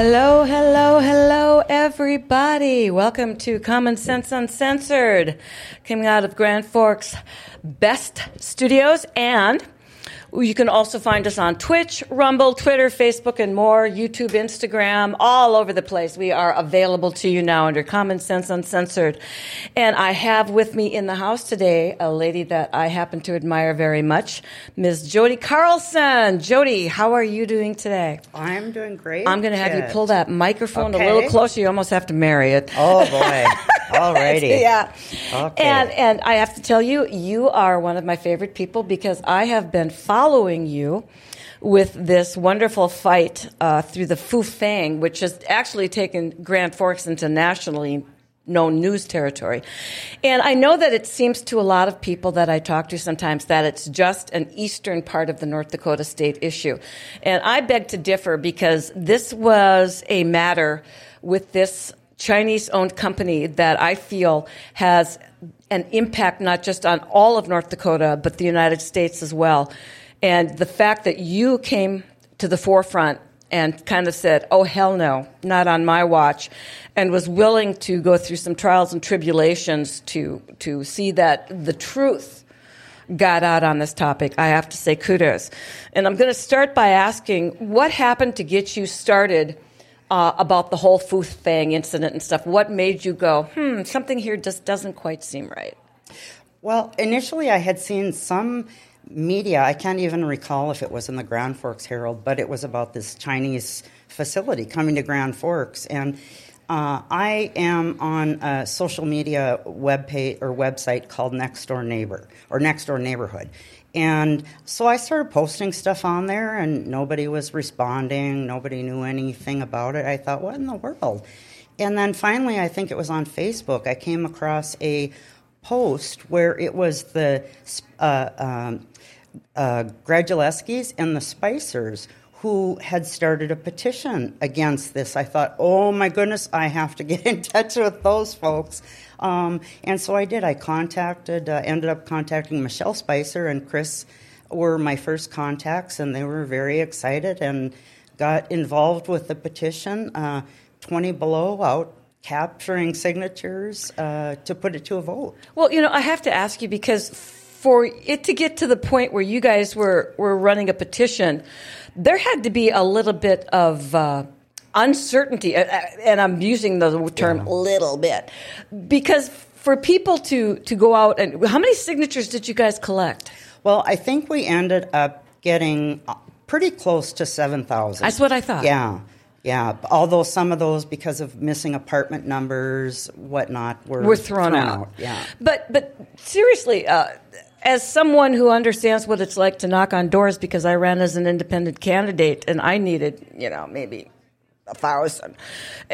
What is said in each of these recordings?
Hello, hello, hello, everybody. Welcome to Common Sense UnSensored, coming out of Grand Forks Best Studios and you can also find us on Twitch, Rumble, Twitter, Facebook, and more, YouTube, Instagram, all over the place. We are available to you now under Common Sense UnSensored. And I have with me in the house today a lady that I happen to admire very much, Ms. Jodi Carlson. Jodi, how are you doing today? I'm doing great. I'm going to have you pull that microphone Okay. a little closer. You almost have to marry it. Oh boy. Alrighty. Yeah. Okay. And and I have to tell you, you are one of my favorite people because I have been following you with this wonderful fight uh, through the Fufeng, which has actually taken Grand Forks into nationally known news territory. And I know that it seems to a lot of people that I talk to sometimes that it's just an eastern part of the North Dakota state issue. And I beg to differ because this was a matter with this Chinese owned company that I feel has an impact not just on all of North Dakota, but the United States as well. And the fact that you came to the forefront and kind of said, oh, hell no, not on my watch, and was willing to go through some trials and tribulations to, to see that the truth got out on this topic, I have to say kudos. And I'm going to start by asking what happened to get you started uh, about the whole Fufeng incident and stuff? What made you go, hmm, something here just doesn't quite seem right? Well, initially I had seen some media. I can't even recall if it was in the Grand Forks Herald, but it was about this Chinese facility coming to Grand Forks. And uh, I am on a social media web page or website called Next Door Neighbor or Next Door Neighborhood. And so I started posting stuff on there, and nobody was responding. Nobody knew anything about it. I thought, what in the world? And then finally, I think it was on Facebook, I came across a post where it was the uh, um, uh, Graduleskis and the Spicers who had started a petition against this. I thought, oh my goodness, I have to get in touch with those folks. Um, and so I did. I contacted, uh, ended up contacting Michelle Spicer and Chris were my first contacts, and they were very excited and got involved with the petition. Uh, 20 below out capturing signatures uh, to put it to a vote. Well, you know, I have to ask you because for it to get to the point where you guys were, were running a petition, there had to be a little bit of uh, uncertainty, and I'm using the term little bit, because for people to, to go out and how many signatures did you guys collect? Well, I think we ended up getting uh, pretty close to 7,000. That's what I thought. Yeah. Yeah, although some of those, because of missing apartment numbers, whatnot, were, were thrown, out. Yeah, But but seriously, uh, as someone who understands what it's like to knock on doors, because I ran as an independent candidate and I needed, you know, maybe a thousand.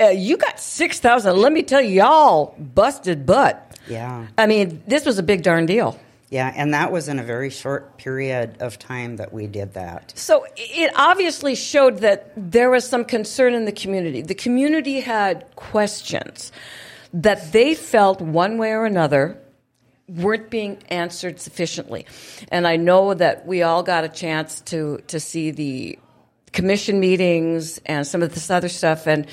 Uh, you got six thousand. Let me tell you, y'all busted butt. Yeah. I mean, this was a big darn deal. yeah, and that was in a very short period of time that we did that. So it obviously showed that there was some concern in the community. The community had questions that they felt one way or another weren't being answered sufficiently. And I know that we all got a chance to, to see the commission meetings and some of this other stuff. And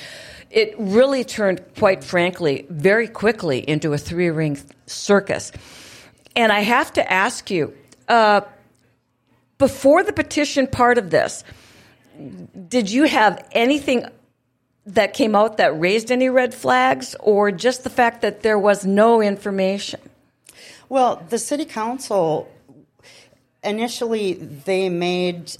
it really turned, quite frankly, very quickly into a three ring circus. And I have to ask you, uh, before the petition part of this, did you have anything that came out that raised any red flags, or just the fact that there was no information? Well, the city council initially they made,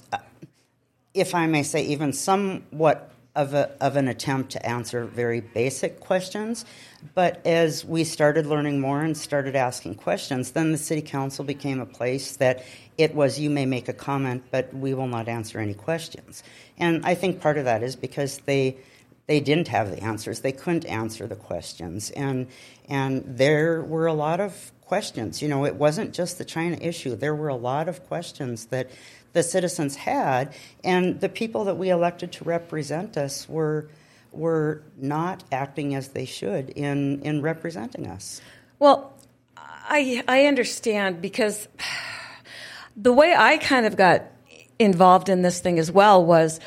if I may say, even somewhat of a, of an attempt to answer very basic questions. But as we started learning more and started asking questions, then the city council became a place that it was you may make a comment, but we will not answer any questions. And I think part of that is because they they didn't have the answers. They couldn't answer the questions, and and there were a lot of questions. You know, it wasn't just the China issue. There were a lot of questions that the citizens had, and the people that we elected to represent us were were not acting as they should in in representing us. Well, I I understand because the way I kind of got involved in this thing as well was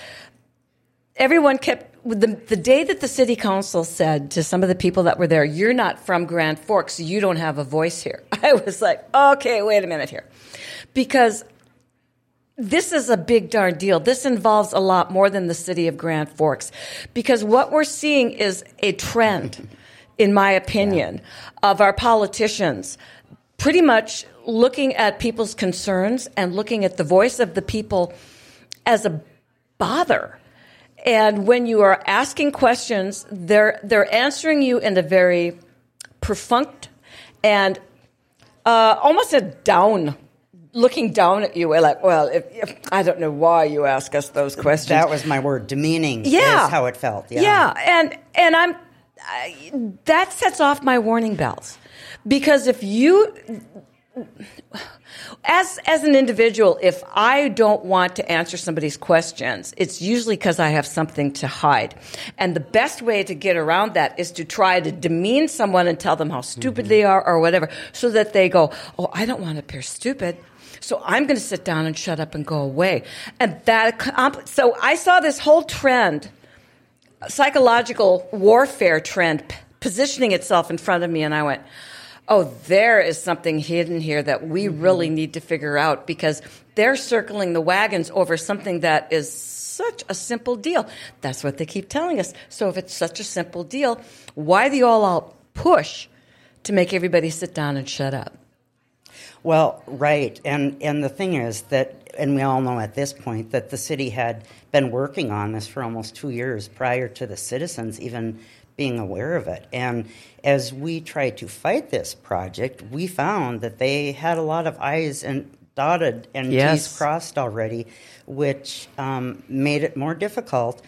everyone kept the, the day that the city council said to some of the people that were there, "You're not from Grand Forks, you don't have a voice here." I was like, "Okay, wait a minute here," because this is a big darn deal. This involves a lot more than the city of Grand Forks, because what we're seeing is a trend, in my opinion, yeah. of our politicians pretty much looking at people's concerns and looking at the voice of the people as a bother and when you are asking questions, they're they're answering you in a very perfunct and uh, almost a down looking down at you like well if, if, i don't know why you ask us those questions. That was my word. Demeaning yeah. how it felt. Yeah. Yeah. And and i'm I, that sets off my warning bells. Because if you as as an individual, if I don't want to answer somebody's questions, it's usually because I have something to hide. And the best way to get around that is to try to demean someone and tell them how stupid mm-hmm. they are or whatever, so that they go, "Oh, I don't want to appear stupid." So I'm going to sit down and shut up and go away. And that so I saw this whole trend, psychological warfare trend positioning itself in front of me and I went, oh, there is something hidden here that we mm-hmm. really need to figure out because they're circling the wagons over something that is such a simple deal. That's what they keep telling us. So if it's such a simple deal, why the all out push to make everybody sit down and shut up? Well, right. And and the thing is that and we all know at this point that the city had been working on this for almost 2 years prior to the citizens even being aware of it. And as we tried to fight this project, we found that they had a lot of I's and dotted and yes. T's crossed already, which um, made it more difficult.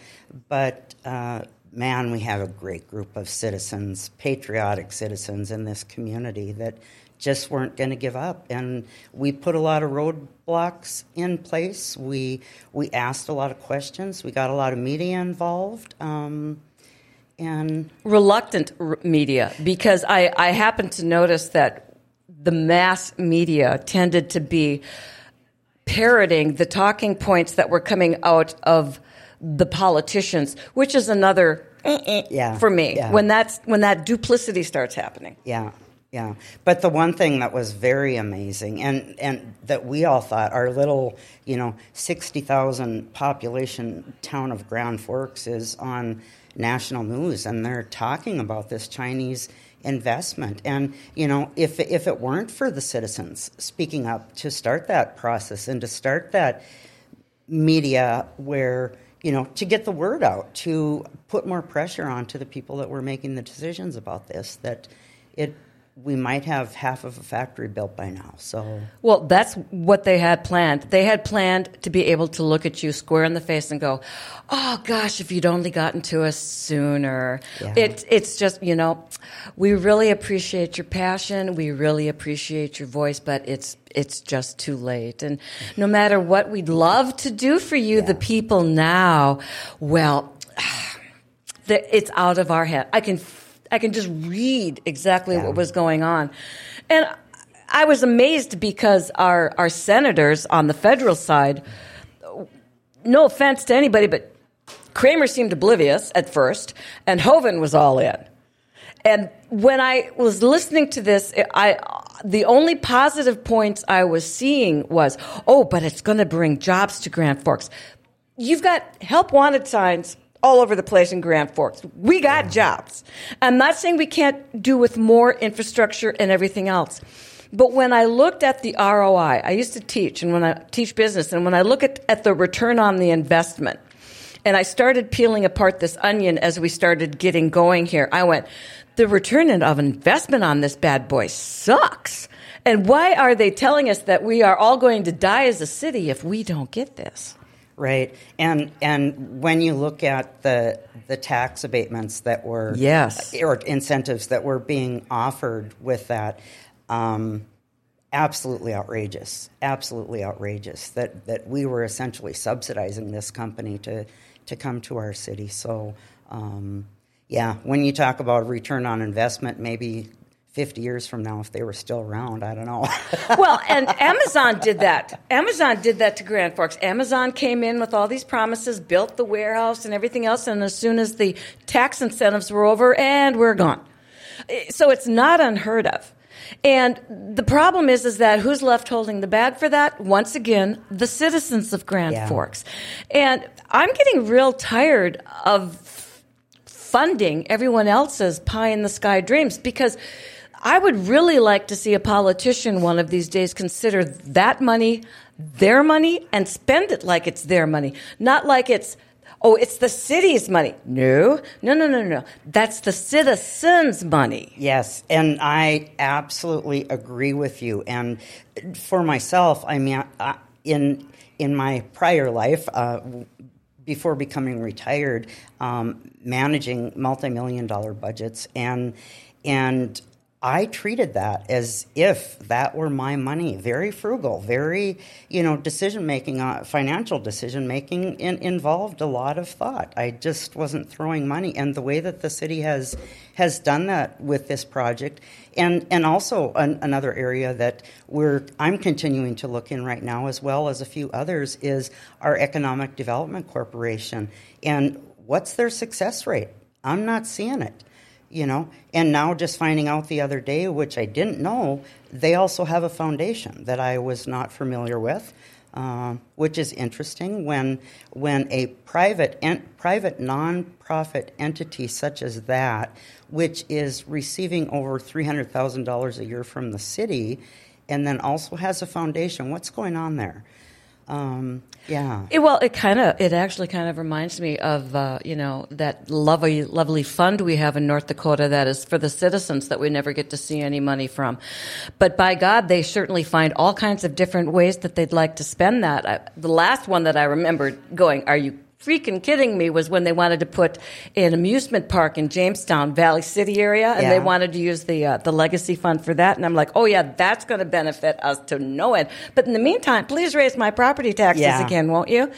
But uh, man, we have a great group of citizens, patriotic citizens in this community that just weren't going to give up. And we put a lot of roadblocks in place. We we asked a lot of questions. We got a lot of media involved. Um, and reluctant r- media because I, I happen to notice that the mass media tended to be parroting the talking points that were coming out of the politicians, which is another yeah, for me yeah. when that's when that duplicity starts happening. Yeah. Yeah, but the one thing that was very amazing, and, and that we all thought, our little, you know, sixty thousand population town of Grand Forks is on national news, and they're talking about this Chinese investment. And you know, if if it weren't for the citizens speaking up to start that process and to start that media where you know to get the word out to put more pressure on to the people that were making the decisions about this that it we might have half of a factory built by now. So Well, that's what they had planned. They had planned to be able to look at you square in the face and go, "Oh gosh, if you'd only gotten to us sooner." Yeah. It, it's just, you know, we really appreciate your passion, we really appreciate your voice, but it's it's just too late. And no matter what we'd love to do for you, yeah. the people now, well, it's out of our head. I can I can just read exactly yeah. what was going on. And I was amazed because our, our senators on the federal side, no offense to anybody, but Cramer seemed oblivious at first, and Hoeven was all in. And when I was listening to this, I the only positive points I was seeing was, oh, but it's going to bring jobs to Grand Forks. You've got help wanted signs all over the place in Grand Forks. We got yeah. jobs. I'm not saying we can't do with more infrastructure and everything else. But when I looked at the ROI, I used to teach and when I teach business and when I look at, at the return on the investment and I started peeling apart this onion as we started getting going here, I went, the return of investment on this bad boy sucks. And why are they telling us that we are all going to die as a city if we don't get this? Right, and and when you look at the the tax abatements that were yes or incentives that were being offered with that, um, absolutely outrageous, absolutely outrageous that that we were essentially subsidizing this company to to come to our city. So, um, yeah, when you talk about return on investment, maybe 50 years from now if they were still around. I don't know. well, and Amazon did that. Amazon did that to Grand Forks. Amazon came in with all these promises, built the warehouse and everything else, and as soon as the tax incentives were over, and we're gone. So it's not unheard of. And the problem is, is that who's left holding the bag for that? Once again, the citizens of Grand Yeah. Forks. And I'm getting real tired of funding everyone else's pie in the sky dreams because I would really like to see a politician one of these days consider that money their money and spend it like it's their money, not like it's oh it's the city's money. No, no, no, no, no. That's the citizens' money. Yes, and I absolutely agree with you. And for myself, I mean, in in my prior life, uh, before becoming retired, um, managing multi-million dollar budgets, and and I treated that as if that were my money. Very frugal, very you know decision making, uh, financial decision making in, involved a lot of thought. I just wasn't throwing money, and the way that the city has has done that with this project, and and also an, another area that we're I'm continuing to look in right now, as well as a few others, is our Economic Development Corporation, and what's their success rate? I'm not seeing it you know and now just finding out the other day which i didn't know they also have a foundation that i was not familiar with uh, which is interesting when when a private en- private non-profit entity such as that which is receiving over $300000 a year from the city and then also has a foundation what's going on there um, yeah It, well, it kind of, it actually kind of reminds me of, uh, you know, that lovely, lovely fund we have in North Dakota that is for the citizens that we never get to see any money from. But by God, they certainly find all kinds of different ways that they'd like to spend that. I, the last one that I remembered going, are you freaking kidding me was when they wanted to put an amusement park in Jamestown, Valley City area, and they wanted to use the uh, the legacy fund for that. And I'm like, oh yeah, that's going to benefit us to no end. But in the meantime, please raise my property taxes Yeah. again, won't you?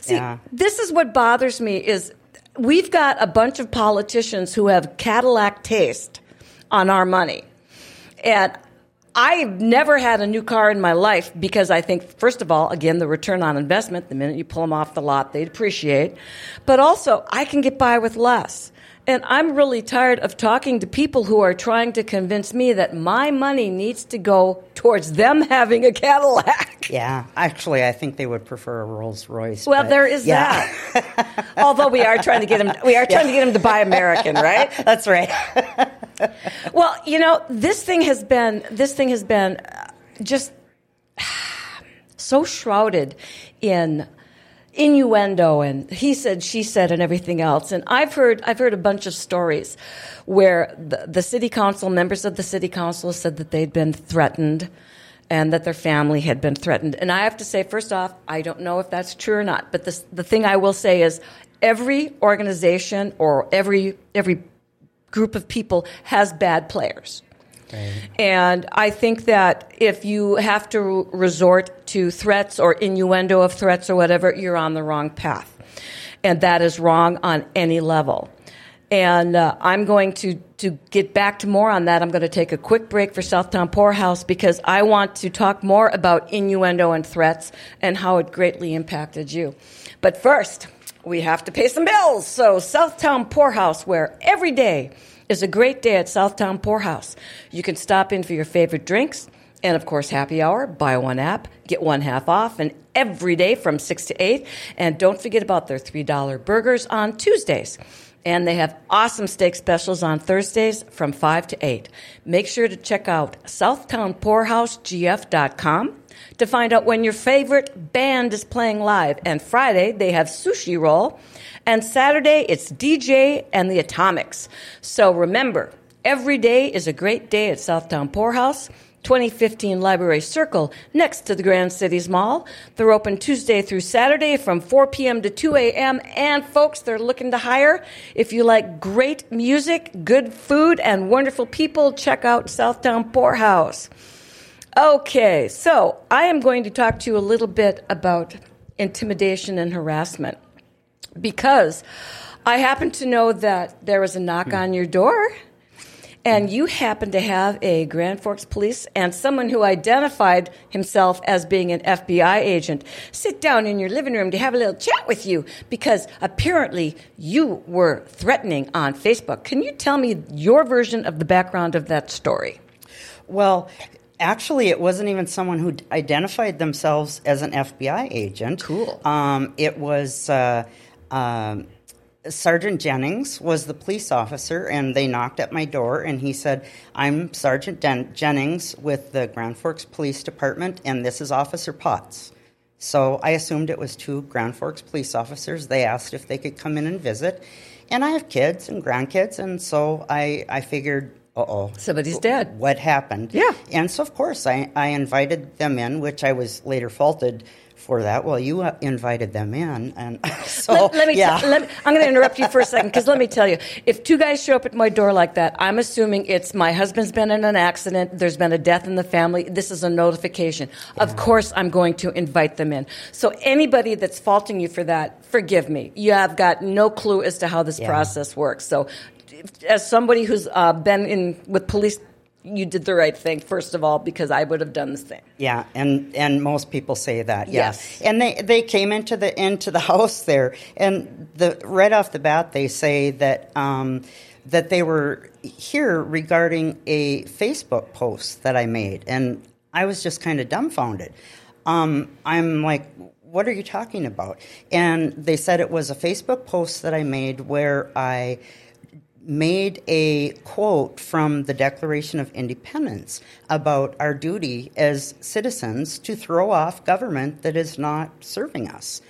See, Yeah. this is what bothers me is we've got a bunch of politicians who have Cadillac taste on our money. And I've never had a new car in my life because I think, first of all, again, the return on investment, the minute you pull them off the lot, they depreciate. But also, I can get by with less. And I'm really tired of talking to people who are trying to convince me that my money needs to go towards them having a Cadillac. yeah actually i think they would prefer a rolls royce Well, there is yeah. that. Although we are trying to get them, we are trying to get him to buy American, right? that's right Well, you know, this thing has been this thing has been uh, just so shrouded in innuendo and he said she said and everything else. And i've heard i've heard a bunch of stories where the, the city council members of the city council said that they'd been threatened and that their family had been threatened. And i have to say first off i don't know if that's true or not but this, the thing i will say is every organization or every every group of people has bad players and I think that if you have to resort to threats or innuendo of threats or whatever, you're on the wrong path. And that is wrong on any level. And uh, I'm going to, to get back to more on that. I'm going to take a quick break for Southtown Pourhouse because I want to talk more about innuendo and threats and how it greatly impacted you. But first, we have to pay some bills. So, Southtown Pourhouse, where every day is a great day at Southtown Pourhouse. You can stop in for your favorite drinks and, of course, happy hour. Buy one app, get one half off, and every day from 6 to 8. And don't forget about their $3 burgers on Tuesdays. And they have awesome steak specials on Thursdays from 5 to 8. Make sure to check out southtownpourhousegf.com to find out when your favorite band is playing live. And Friday, they have Sushi Roll. And Saturday, it's DJ and the Atomics. So remember, every day is a great day at Southtown Pourhouse. 2015 Library Circle next to the Grand Cities Mall. They're open Tuesday through Saturday from 4 p.m. to 2 a.m. And folks, they're looking to hire. If you like great music, good food, and wonderful people, check out Southtown Pourhouse. Okay, so I am going to talk to you a little bit about intimidation and harassment because I happen to know that there was a knock on your door and you happen to have a Grand Forks police and someone who identified himself as being an FBI agent sit down in your living room to have a little chat with you because apparently you were threatening on Facebook. Can you tell me your version of the background of that story? Well, actually, it wasn't even someone who identified themselves as an FBI agent. Cool. Um, it was. Uh, um, Sergeant Jennings was the police officer, and they knocked at my door, and he said, "I'm Sergeant Den- Jennings with the Grand Forks Police Department, and this is Officer Potts." So I assumed it was two Grand Forks police officers. They asked if they could come in and visit, and I have kids and grandkids, and so I I figured, uh oh, Somebody's dead. What happened? Yeah. and so of course I I invited them in, which I was later faulted for that. Well, you uh, invited them in, and so let, let me, yeah. t- let me I'm going to interrupt you for a second because let me tell you, if two guys show up at my door like that, I'm assuming it's my husband's been in an accident, there's been a death in the family, this is a notification. Of course, I'm going to invite them in. So anybody that's faulting you for that, forgive me. You have got no clue as to how this Yeah. process works. So, as somebody who's uh, been in with police. You did the right thing, first of all, because I would have done the same. Yeah, and and most people say that. Yeah. Yes. And they they came into the into the house there, and the right off the bat they say that um, that they were here regarding a Facebook post that I made, and I was just kind of dumbfounded. Um, I'm like, what are you talking about? And they said it was a Facebook post that I made where I made a quote from the Declaration of Independence about our duty as citizens to throw off government that is not serving us.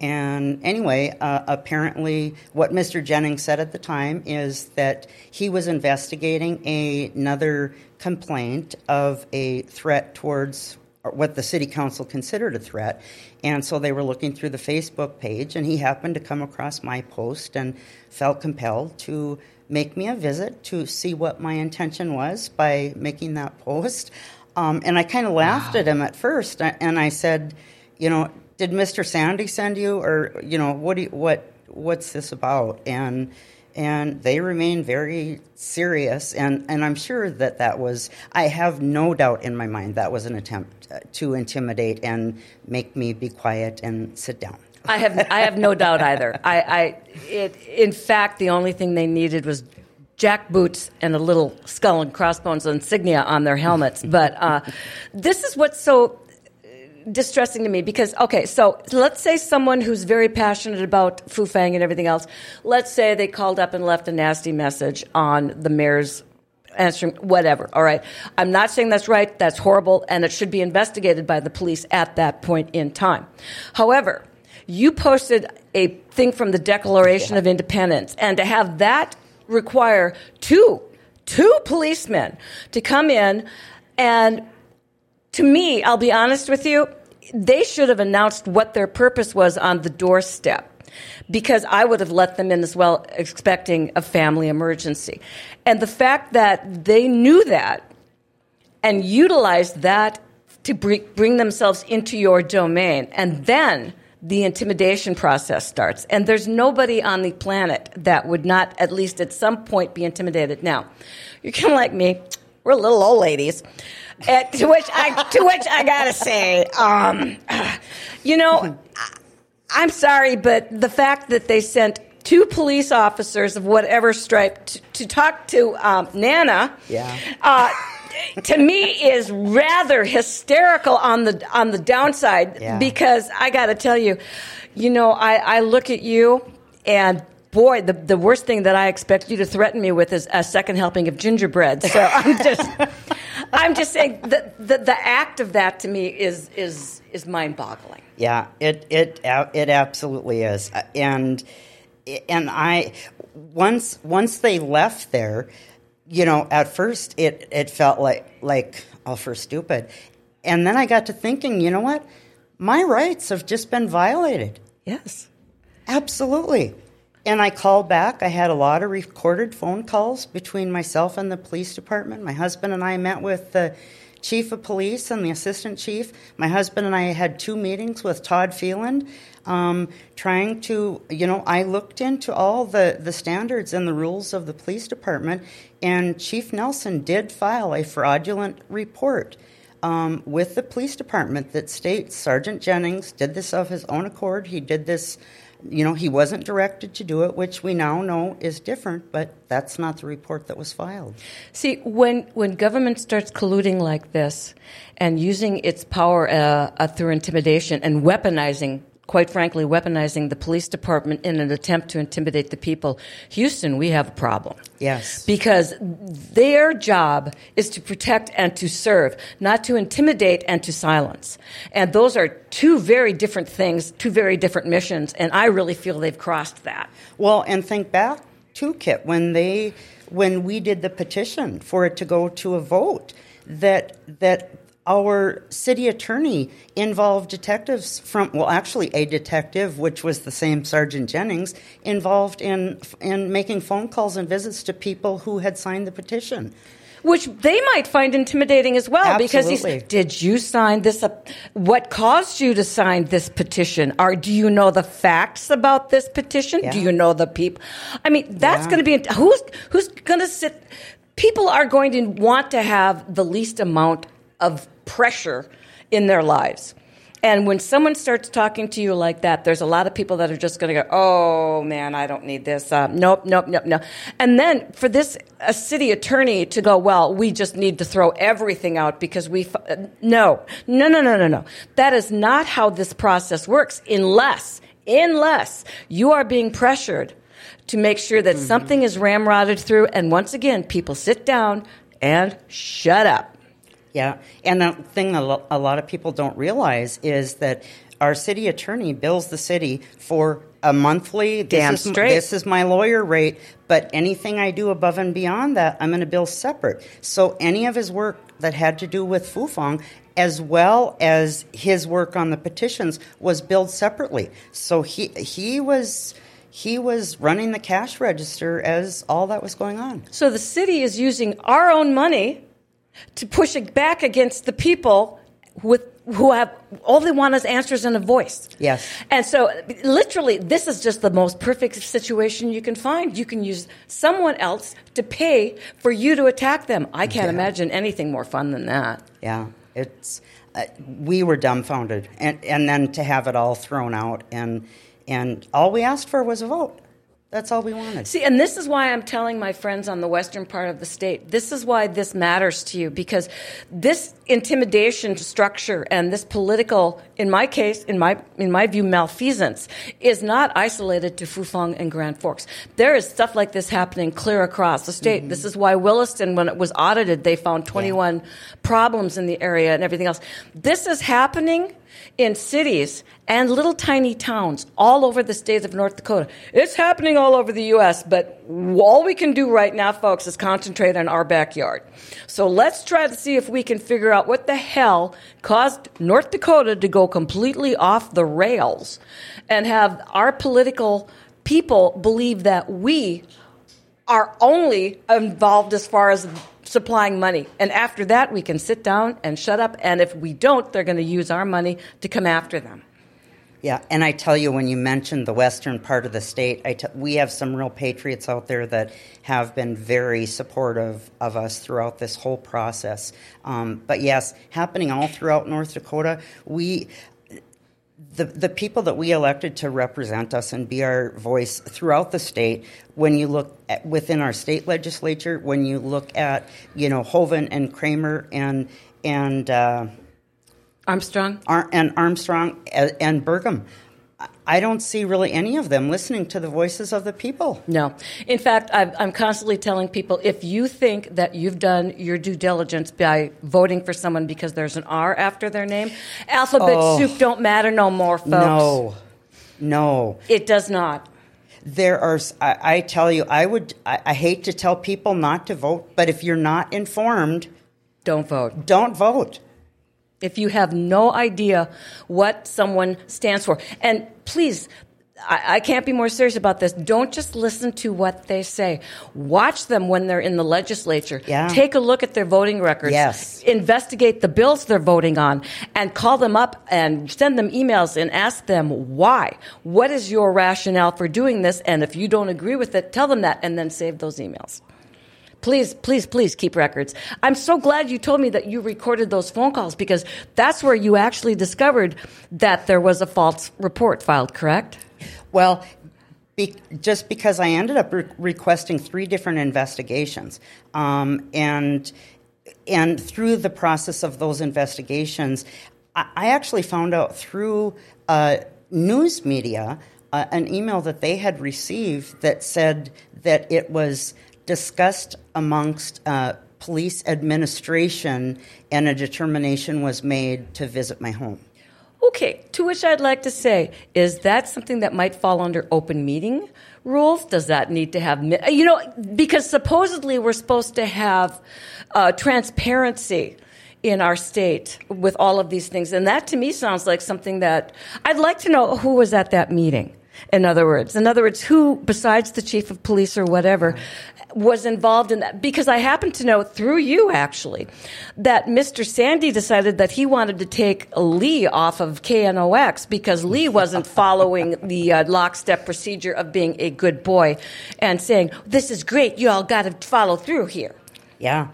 And anyway, uh, apparently, what Mr. Jennings said at the time is that he was investigating a, another complaint of a threat towards what the city council considered a threat. And so they were looking through the Facebook page, and he happened to come across my post and felt compelled to make me a visit to see what my intention was by making that post. Um, and I kind of laughed at him at first, and I said, you know, did Mr. Sande send you, or you know, what do you, what what's this about? And and they remain very serious and, and i'm sure that that was i have no doubt in my mind that was an attempt uh, to intimidate and make me be quiet and sit down I have I have no doubt either. I, I it, in fact the only thing they needed was jack boots and a little skull and crossbones insignia on their helmets. But uh, this is what's so distressing to me because okay, so let's say someone who's very passionate about Fufeng and everything else. Let's say they called up and left a nasty message on the mayor's answering whatever. All right, I'm not saying that's right. That's horrible, and it should be investigated by the police at that point in time. However, you posted a thing from the Declaration of Independence, and to have that require two two policemen to come in and to me, I'll be honest with you, they should have announced what their purpose was on the doorstep because I would have let them in as well, expecting a family emergency. And the fact that they knew that and utilized that to bring, bring themselves into your domain, and then the intimidation process starts. And there's nobody on the planet that would not, at least at some point, be intimidated. Now, you're kind of like me. We're little old ladies. Uh, to which I to which I gotta say, um, you know, I, I'm sorry, but the fact that they sent two police officers of whatever stripe to, to talk to um, Nana, Yeah. uh, to me is rather hysterical on the on the downside Yeah. because I got to tell you, you know, I, I look at you and. Boy, the, the worst thing that I expect you to threaten me with is a second helping of gingerbread. So I'm just, I'm just saying the, the the act of that to me is is is mind boggling. Yeah, it it it absolutely is, Uh, and and I once once they left there, you know, at first it it felt like like oh for stupid, and then I got to thinking, you know what, my rights have just been violated. Yes. Absolutely. And I called back. I had a lot of recorded phone calls between myself and the police department. My husband and I met with the chief of police and the assistant chief. My husband and I had two meetings with Todd Feland, um, trying to, you know, I looked into all the, the standards and the rules of the police department, and Chief Nelson did file a fraudulent report. Um, with the police department that states Sergeant Jennings did this of his own accord. He did this you know, he wasn't directed to do it, which we now know is different, but that's not the report that was filed. See, when, when government starts colluding like this and using its power uh, uh, through intimidation and weaponizing quite frankly, weaponizing the police department in an attempt to intimidate the people. Houston, we have a problem. Yes. Because their job is to protect and to serve, not to intimidate and to silence. And those are two very different things, two very different missions, and I really feel they've crossed that. Well, and think back to Kit when they when we did the petition for it to go to a vote that that our city attorney involved detectives from well actually a detective which was the same sergeant jennings involved in in making phone calls and visits to people who had signed the petition which they might find intimidating as well Absolutely. because did you sign this up what caused you to sign this petition or do you know the facts about this petition yeah. do you know the people i mean that's yeah. going to be who's who's going to sit people are going to want to have the least amount of pressure in their lives. And when someone starts talking to you like that, there's a lot of people that are just going to go, "Oh man, I don't need this." Uh, nope, nope, nope, no. And then for this a city attorney to go, "Well, we just need to throw everything out because we f-. no, no, no, no, no, no. That is not how this process works. Unless, unless you are being pressured to make sure that mm-hmm. something is ramrodded through, and once again, people sit down and shut up. Yeah, and the thing that a lot of people don't realize is that our city attorney bills the city for a monthly. Damn this is, straight. This is my lawyer rate, but anything I do above and beyond that, I'm going to bill separate. So any of his work that had to do with Fufeng, as well as his work on the petitions, was billed separately. So he he was he was running the cash register as all that was going on. So the city is using our own money to push it back against the people with who have all they want is answers and a voice. Yes. And so literally this is just the most perfect situation you can find. You can use someone else to pay for you to attack them. I can't yeah. imagine anything more fun than that. Yeah. It's uh, we were dumbfounded and and then to have it all thrown out and and all we asked for was a vote. That's all we wanted. See, and this is why I'm telling my friends on the western part of the state, this is why this matters to you because this intimidation structure and this political, in my case, in my in my view, malfeasance is not isolated to Fufeng and Grand Forks. There is stuff like this happening clear across the state. Mm-hmm. This is why Williston, when it was audited, they found 21 yeah. problems in the area and everything else. This is happening in cities and little tiny towns all over the state of North Dakota. It's happening all over the U.S., but all we can do right now, folks, is concentrate on our backyard. So let's try to see if we can figure out what the hell caused North Dakota to go completely off the rails and have our political people believe that we are only involved as far as supplying money. And after that, we can sit down and shut up. And if we don't, they're going to use our money to come after them. Yeah, and I tell you, when you mentioned the western part of the state, we have some real patriots out there that have been very supportive of us throughout this whole process. Um, but yes, happening all throughout North Dakota, we the, the people that we elected to represent us and be our voice throughout the state, when you look at, within our state legislature, when you look at, you know, Hoeven and Cramer and, and, uh, Armstrong? Ar- and Armstrong and, and Burgum, I don't see really any of them listening to the voices of the people. No. In fact, i am constantly telling people if you think that you've done your due diligence by voting for someone because there's an R after their name, alphabet oh, soup don't matter no more, folks. No. No. It does not. There are, I, I tell you, I would, I, I hate to tell people not to vote, but if you're not informed, don't vote. Don't vote if you have no idea what someone stands for. And please, I, I, can't be more serious about this. Don't just listen to what they say. Watch them when they're in the legislature. Yeah. Take a look at their voting records. Yes. Investigate the bills they're voting on and call them up and send them emails and ask them why. What is your rationale for doing this? And if you don't agree with it, tell them that and then save those emails. Please, please, please keep records. I'm so glad you told me that you recorded those phone calls because that's where you actually discovered that there was a false report filed, correct? Well, be, just because I ended up re- requesting three different investigations, um, and and through the process of those investigations, I, I actually found out through uh, news media uh, an email that they had received that said that it was discussed amongst uh, police administration, and a determination was made to visit my home. Okay, to which I'd like to say, is that something that might fall under open meeting rules? Does that need to have, you know, because supposedly we're supposed to have uh, transparency in our state with all of these things. And that to me sounds like something that I'd like to know who was at that meeting. In other words, in other words, who besides the chief of police or whatever was involved in that because I happen to know through you actually that Mr. Sande decided that he wanted to take Lee off of KNOX because Lee wasn't following the uh, lockstep procedure of being a good boy and saying, This is great, you all got to follow through here. Yeah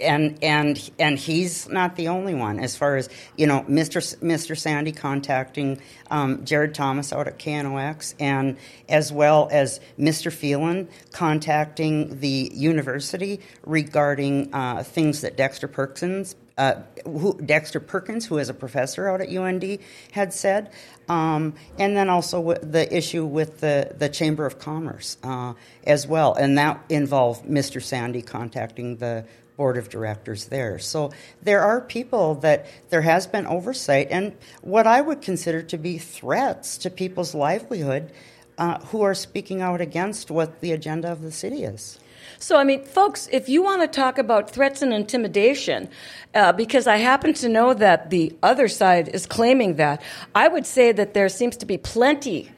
and and and he's not the only one. As far as you know, Mr. Mr. Sande contacting um, Jared Thomas out at KNOX, and as well as Mr. Feland contacting the university regarding uh, things that Dexter Perkins. Uh, who, Dexter Perkins, who is a professor out at UND, had said, um, and then also the issue with the, the Chamber of Commerce uh, as well, and that involved Mr. Sande contacting the board of directors there. So there are people that there has been oversight and what I would consider to be threats to people's livelihood uh, who are speaking out against what the agenda of the city is. So, I mean, folks, if you want to talk about threats and intimidation, uh, because I happen to know that the other side is claiming that, I would say that there seems to be plenty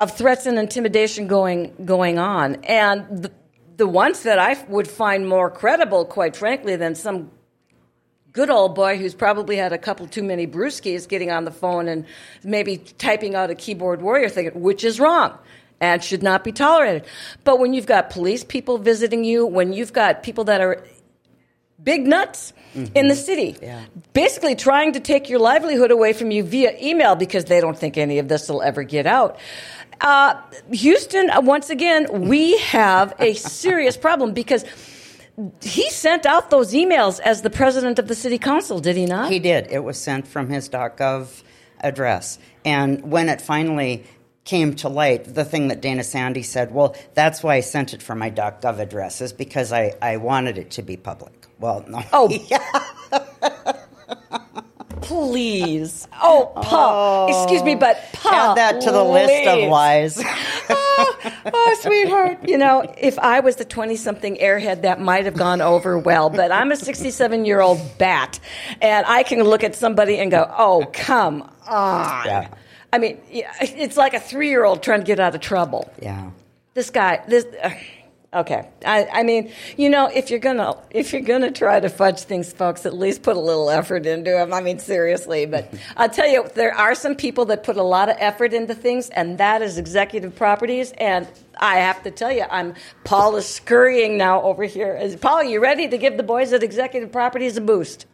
of threats and intimidation going going on, and the, the ones that I would find more credible, quite frankly, than some good old boy who's probably had a couple too many brewskis getting on the phone and maybe typing out a keyboard warrior thing, which is wrong and should not be tolerated. But when you've got police people visiting you, when you've got people that are big nuts mm-hmm. in the city, yeah. basically trying to take your livelihood away from you via email because they don't think any of this will ever get out. Uh, Houston, uh, once again, we have a serious problem because he sent out those emails as the president of the city council, did he not? He did. It was sent from his .gov address. And when it finally came to light, the thing that Dana Sande said, well, that's why I sent it for my .gov address, is because I, I wanted it to be public. Well, no. Oh, yeah. please. Oh, Pa. Oh, Excuse me, but Pa. Add that to the list of lies. oh, oh, sweetheart. You know, if I was the 20 something airhead, that might have gone over well, but I'm a 67 year old bat, and I can look at somebody and go, oh, come on. Yeah. I mean, it's like a three year old trying to get out of trouble. Yeah. This guy, this. Uh, Okay. I, I, mean, you know, if you're gonna if you're gonna try to fudge things, folks, at least put a little effort into them. I mean, seriously. But I'll tell you, there are some people that put a lot of effort into things, and that is executive properties. And I have to tell you, I'm Paul is scurrying now over here. Is Paul, you ready to give the boys at executive properties a boost?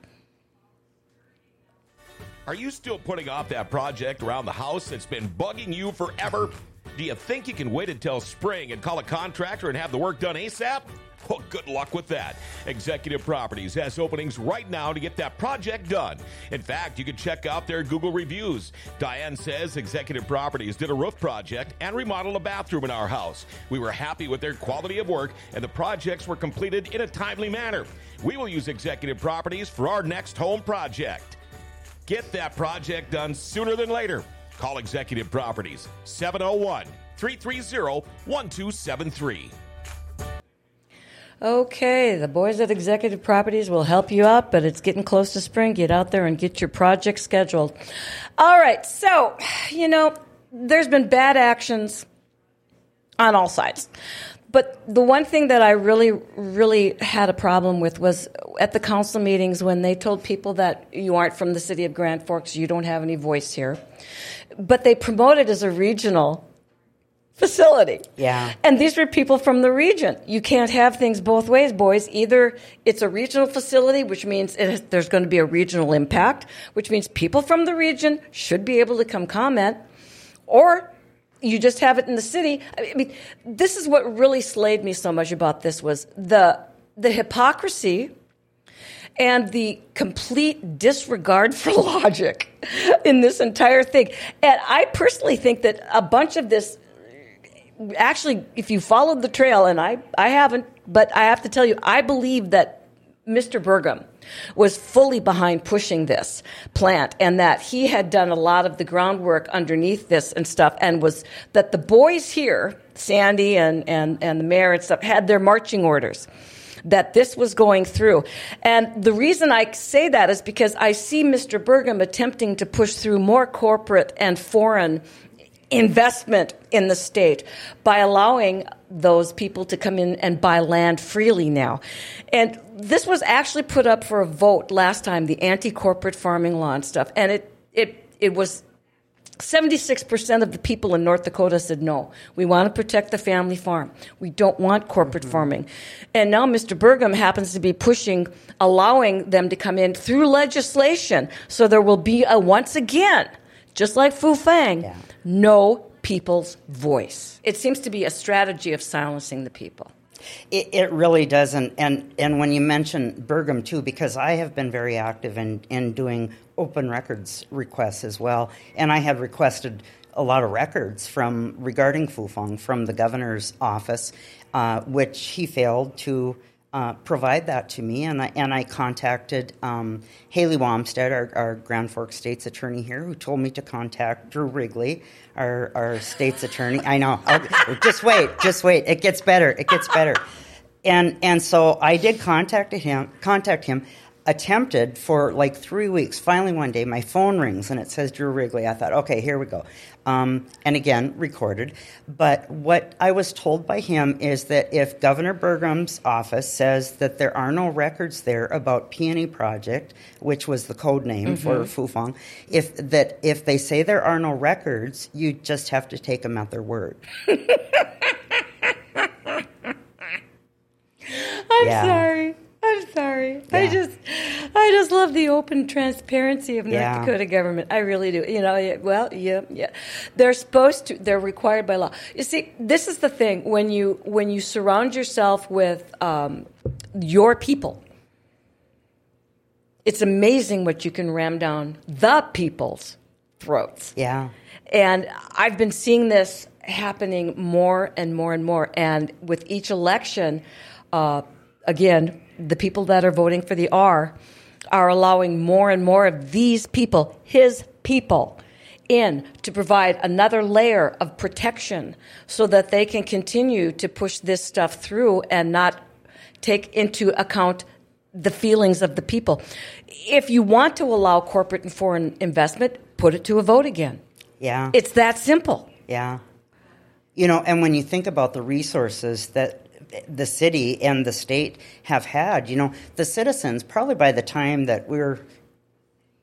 Are you still putting off that project around the house that's been bugging you forever? Do you think you can wait until spring and call a contractor and have the work done ASAP? Well, good luck with that. Executive Properties has openings right now to get that project done. In fact, you can check out their Google reviews. Diane says Executive Properties did a roof project and remodeled a bathroom in our house. We were happy with their quality of work, and the projects were completed in a timely manner. We will use Executive Properties for our next home project. Get that project done sooner than later. Call Executive Properties 701 330 1273. Okay, the boys at Executive Properties will help you out, but it's getting close to spring. Get out there and get your project scheduled. All right, so, you know, there's been bad actions on all sides. But the one thing that I really, really had a problem with was at the council meetings when they told people that you aren't from the city of Grand Forks, you don't have any voice here. But they promote it as a regional facility. Yeah. And these were people from the region. You can't have things both ways, boys. Either it's a regional facility, which means there's going to be a regional impact, which means people from the region should be able to come comment, or you just have it in the city. I mean, this is what really slayed me so much about this was the the hypocrisy and the complete disregard for logic in this entire thing. And I personally think that a bunch of this actually, if you followed the trail, and I, I haven't, but I have to tell you, I believe that Mr. Burgum was fully behind pushing this plant and that he had done a lot of the groundwork underneath this and stuff and was that the boys here, Sande and, and, and the mayor and stuff, had their marching orders that this was going through. And the reason I say that is because I see Mr. Burgum attempting to push through more corporate and foreign investment in the state by allowing those people to come in and buy land freely now. And this was actually put up for a vote last time, the anti-corporate farming law and stuff. And it, it, it was 76% of the people in North Dakota said no. We want to protect the family farm. We don't want corporate mm-hmm. farming. And now Mr. Burgum happens to be pushing, allowing them to come in through legislation. So there will be a, once again, just like Fufeng, yeah. no people's voice. It seems to be a strategy of silencing the people. It, it, really doesn't. And, and when you mention Burgum, too, because I have been very active in, in doing open records requests as well, and I had requested a lot of records from regarding Fufeng from the governor's office, uh, which he failed to uh, provide that to me, and I, and I contacted um, Haley Wamstad, our, our, Grand Forks State's attorney here, who told me to contact Drew Wrigley, our, our state's attorney. I know. I'll, just wait, just wait. It gets better. It gets better. And and so I did contact him. Contact him attempted for like three weeks. Finally, one day, my phone rings and it says Drew Wrigley. I thought, okay, here we go. Um, and again, recorded. But what I was told by him is that if Governor Burgum's office says that there are no records there about Peony Project, which was the code name mm-hmm. for Fufeng, if that if they say there are no records, you just have to take them at their word. I'm yeah. sorry. I'm sorry. Yeah. I just, I just love the open transparency of North yeah. Dakota government. I really do. You know, well, yeah, yeah. They're supposed to. They're required by law. You see, this is the thing when you when you surround yourself with um, your people. It's amazing what you can ram down the people's throats. Yeah. And I've been seeing this happening more and more and more. And with each election, uh, again, the people that are voting for the R are allowing more and more of these people, his people, in to provide another layer of protection so that they can continue to push this stuff through and not take into account the feelings of the people. If you want to allow corporate and foreign investment, put it to a vote again. Yeah. It's that simple. Yeah. You know, and when you think about the resources that the city and the state have had. You know, the citizens, probably by the time that we're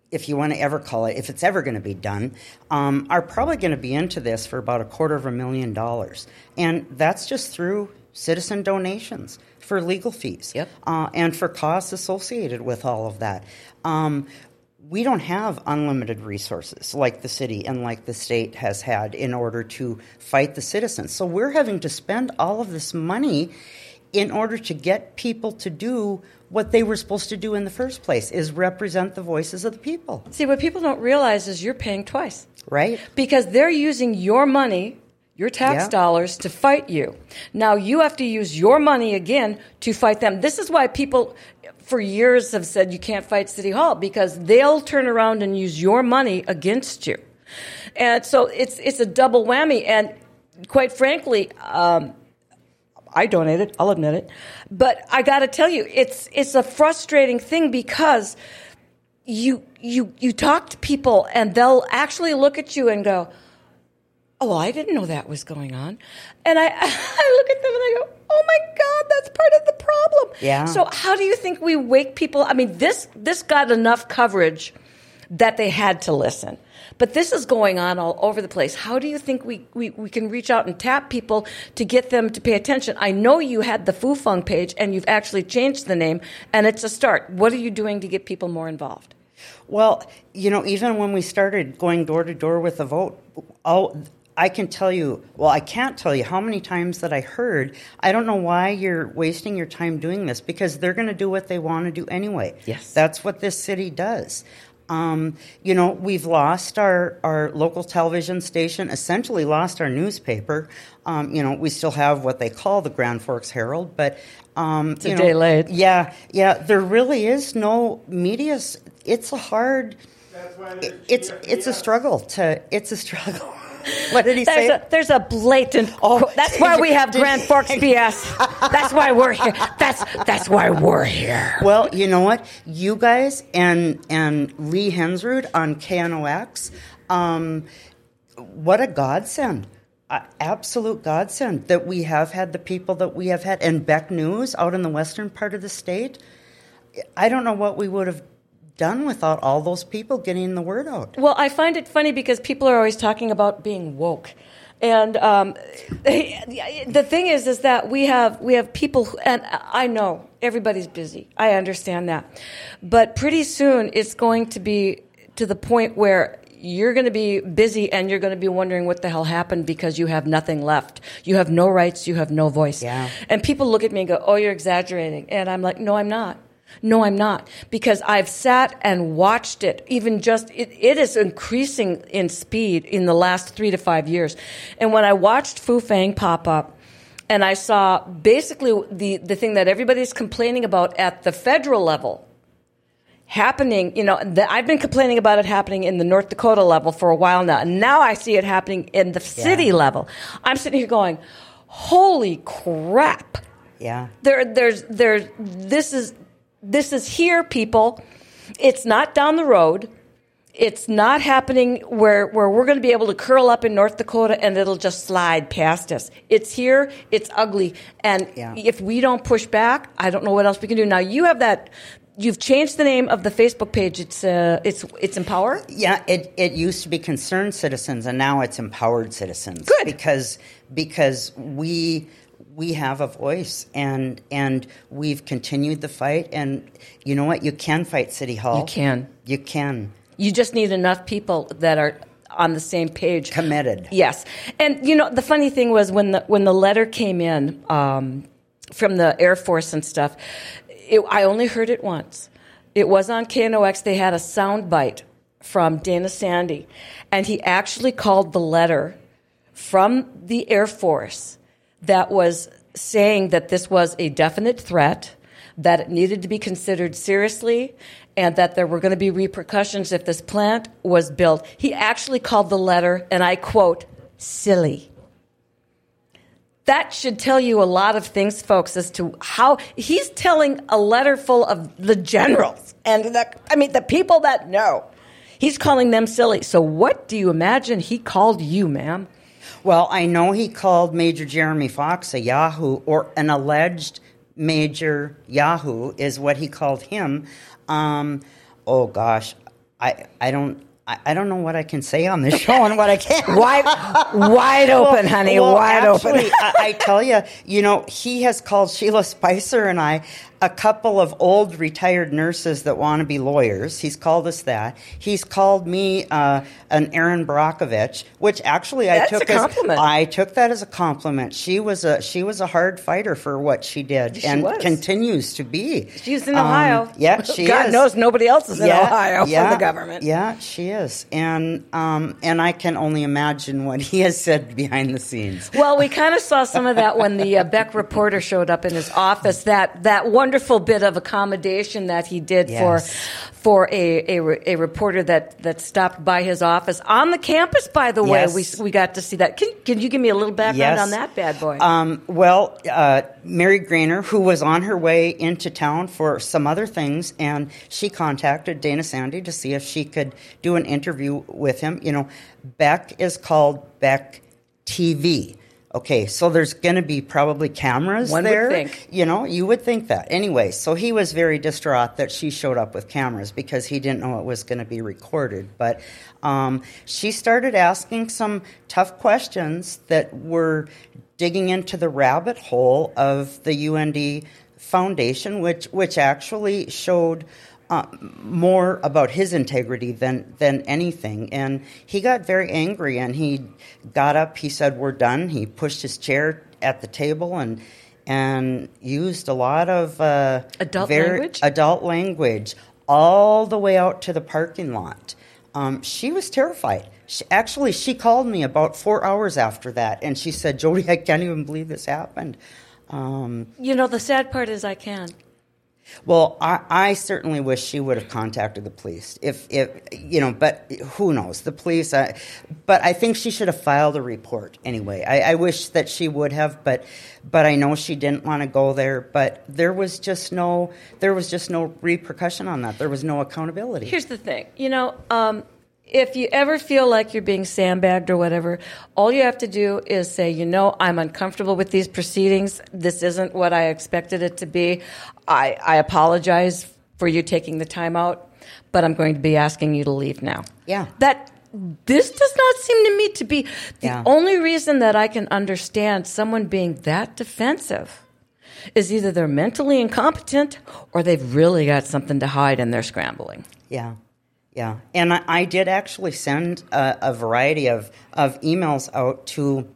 if you want to ever call it, if it's ever going to be done, um, are probably going to be into this for about a quarter of a million dollars. And that's just through citizen donations for legal fees yep. uh, and for costs associated with all of that. Um, we don't have unlimited resources like the city and like the state has had in order to fight the citizens. So we're having to spend all of this money in order to get people to do what they were supposed to do in the first place is represent the voices of the people. See, what people don't realize is you're paying twice. Right. Because they're using your money your tax yeah. dollars to fight you. Now you have to use your money again to fight them. This is why people for years have said you can't fight City Hall because they'll turn around and use your money against you. And so it's it's a double whammy. And quite frankly, um, I donated. I'll admit it, but I got to tell you, it's it's a frustrating thing because you you you talk to people and they'll actually look at you and go, Oh, I didn't know that was going on. And I, I look at them and I go, oh my God, that's part of the problem. Yeah. So how do you think we wake people? I mean, this, this got enough coverage that they had to listen. But this is going on all over the place. How do you think we, we, we can reach out and tap people to get them to pay attention? I know you had the Fufeng page and you've actually changed the name, and it's a start. What are you doing to get people more involved? Well, you know, even when we started going door to door with the vote, all, I can tell you, well, I can't tell you how many times that I heard, I don't know why you're wasting your time doing this because they're going to do what they want to do anyway. Yes. That's what this city does. Um, you know, we've lost our, our local television station, essentially lost our newspaper. Um, you know, we still have what they call the Grand Forks Herald, but. Um, It's a know, day late. Yeah, yeah, there really is no media. It's a hard. It's it's a struggle to. It's a struggle. What did he There's say? a, there's a blatant. Oh, that's why we have Grand Forks BS. That's why we're here. That's that's why we're here. Well, you know what? You guys and and Lee Hensrud on KNOX, um, what a godsend. A absolute godsend that we have had the people that we have had. And Beck News out in the western part of the state, I don't know what we would have done without all those people getting the word out. Well, I find it funny because people are always talking about being woke. And um, the thing is, is that we have we have people, who, and I know everybody's busy. I understand that, but pretty soon it's going to be to the point where you're going to be busy and you're going to be wondering what the hell happened because you have nothing left. You have no rights. You have no voice. Yeah. And people look at me and go, "Oh, you're exaggerating," and I'm like, "No, I'm not." No, I'm not. Because I've sat and watched it, even just, it, it is increasing in speed in the last three to five years. And when I watched Fufeng pop up, and I saw basically the, the thing that everybody's complaining about at the federal level happening, you know, the, I've been complaining about it happening in the North Dakota level for a while now. And now I see it happening in the city Yeah. level. I'm sitting here going, holy crap Yeah. there there's there's this is this is here people it's not down the road it's not happening where, where we're going to be able to curl up in North Dakota and it'll just slide past us. It's here, it's ugly. And Yeah. if we don't push back, I don't know what else we can do. Now, you have that, you've changed the name of the Facebook page. It's, uh, it's, it's Empower? Yeah, it, it used to be concerned citizens, and now it's empowered citizens. Good. because because we we have a voice, and and we've continued the fight. And you know what? You can fight City Hall. You can. You can. You just need enough people that are on the same page. Committed. Yes, and you know the funny thing was when the when the letter came in um, from the Air Force and stuff, it, I only heard it once. It was on KNOX. They had a sound bite from Dana Sande, and he actually called the letter from the Air Force that was saying that this was a definite threat, that it needed to be considered seriously, and that there were going to be repercussions if this plant was built. He actually called the letter, and I quote, silly. That should tell you a lot of things, folks, as to how he's telling a letter full of the generals and the, I mean, the people that know. He's calling them silly. So, what do you imagine he called you, ma'am? Well, I know he called Major Jeremy Fox a Yahoo or an alleged Major Yahoo is what he called him. Um, oh gosh, I I don't. I I don't know what I can say on this show and what I can't. Wide, wide open, honey, Well, wide actually, open. I, I tell you, you know, he has called Sheila Spicer and I a couple of old retired nurses that want to be lawyers. He's called us that. He's called me uh, an Erin Brockovich, which actually I took a compliment. as I took that as a compliment. She was a she was a hard fighter for what she did She and was. continues to be. She's in Um, Ohio. yeah, she God is. knows nobody else is in Ohio for the government. Yeah, she is, and um, and I can only imagine what he has said behind the scenes. Well, we kind of saw some of that when the uh, Beck reporter showed up in his office. That that wonderful bit of accommodation that he did Yes. for for a, a a reporter that that stopped by his office on the campus. By the way, Yes. we we got to see that. Can can you give me a little background Yes. on that bad boy? Um, well, uh, Mary Grainer, who was on her way into town for some other things, and she contacted Dana Sande to see if she could do an interview with him. You know, Beck is called Beck TV. Okay, so there's going to be probably cameras One would there. think. You know, you would think that. Anyway, so he was very distraught that she showed up with cameras because he didn't know it was going to be recorded. But um, she started asking some tough questions that were digging into the rabbit hole of the UND Foundation, which which actually showed uh, more about his integrity than than anything. And he got very angry, and he got up. He said, "We're done." He pushed his chair at the table and and used a lot of uh, Adult very- language? Adult language all the way out to the parking lot. Um, she was terrified. She, actually, she called me about four hours after that, and she said, "Jodi, I can't even believe this happened." Um, You know, the sad part is I can. Well, I, I certainly wish she would have contacted the police. If, if you know, but who knows? The police. I, but I think she should have filed a report anyway. I, I wish that she would have, but but I know she didn't want to go there. But there was just no there was just no repercussion on that. There was no accountability. Here's the thing, you know, um, if you ever feel like you're being sandbagged or whatever, all you have to do is say, you know, I'm uncomfortable with these proceedings. This isn't what I expected it to be. I, I apologize for you taking the time out, but I'm going to be asking you to leave now. Yeah. That this does not seem to me to be the Yeah. only reason that I can understand someone being that defensive is either they're mentally incompetent or they've really got something to hide and they're scrambling. Yeah, yeah. And I, I did actually send a, a variety of, of emails out to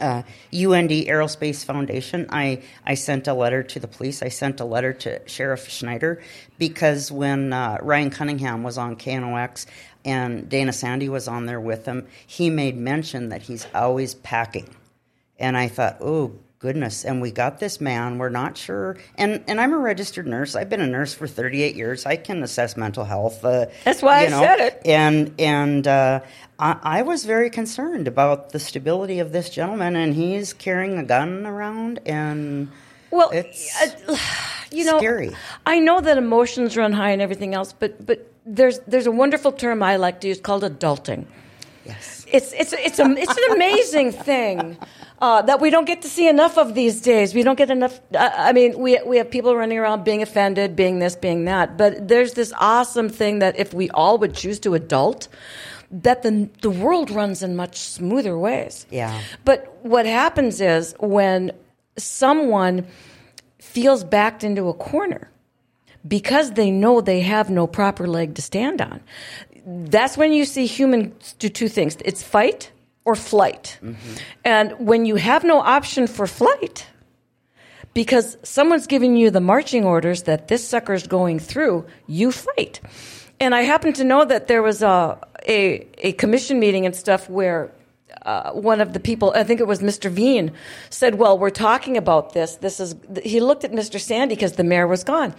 uh, UND Aerospace Foundation. I, I sent a letter to the police. I sent a letter to Sheriff Schneider because when uh, Ryan Cunningham was on KNOX and Dana Sande was on there with him, he made mention that he's always packing. And I thought, oh goodness! And we got this man. We're not sure. And and I'm a registered nurse. I've been a nurse for 38 years. I can assess mental health. Uh, That's why you I know. said it. And and uh, I, I was very concerned about the stability of this gentleman, and he's carrying a gun around, and Well, It's uh, you know, scary. I know that emotions run high and everything else, but but there's there's a wonderful term I like to use called adulting. Yes, It's it's it's a it's an amazing thing uh, that we don't get to see enough of these days. We don't get enough. Uh, I mean, we we have people running around being offended, being this, being that. But there's this awesome thing that if we all would choose to adult, that the the world runs in much smoother ways. Yeah. But what happens is when someone feels backed into a corner because they know they have no proper leg to stand on. That's when you see humans do two things it's fight or flight. And when you have no option for flight, because someone's giving you the marching orders that this sucker's going through, you fight. And I happen to know that there was a, a, a commission meeting and stuff where uh, one of the people, I think it was Mr. Veen, said, "Well, we're talking about this. This is." He looked at Mr. Sande because the mayor was gone.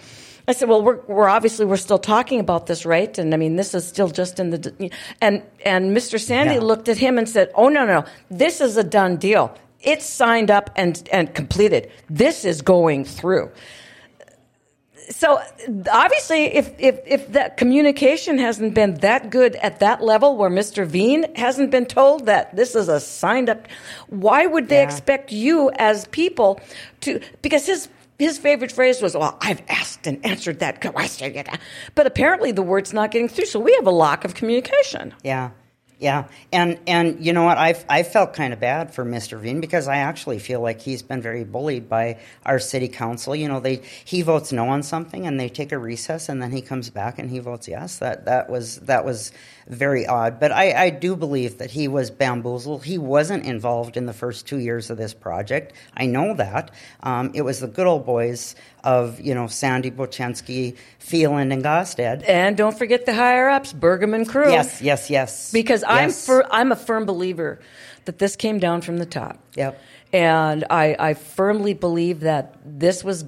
I said, "Well, we're, we're obviously we're still talking about this, right? And I mean, this is still just in the." And and Mr. Sande Yeah. looked at him and said, "Oh no, no, no, this is a done deal. It's signed up and and completed. This is going through." so obviously if, if if that communication hasn't been that good at that level where mr veen hasn't been told that this is a signed up why would they Yeah. expect you as people to because his his favorite phrase was well i've asked and answered that question but apparently the word's not getting through so we have a lack of communication Yeah, yeah, and and you know what? I I felt kind of bad for Mr. Veen because I actually feel like he's been very bullied by our city council. You know, they he votes no on something and they take a recess and then he comes back and he votes yes. That that was that was very odd. But I I do believe that he was bamboozled. He wasn't involved in the first two years of this project. I know that. Um, it was the good old boys of you know Sande Bochenski, Feland, and Gosted. and don't forget the higher ups Burgum crew Yes, yes, yes. because I'm fir- I'm a firm believer that this came down from the top. Yep. And I, I firmly believe that this was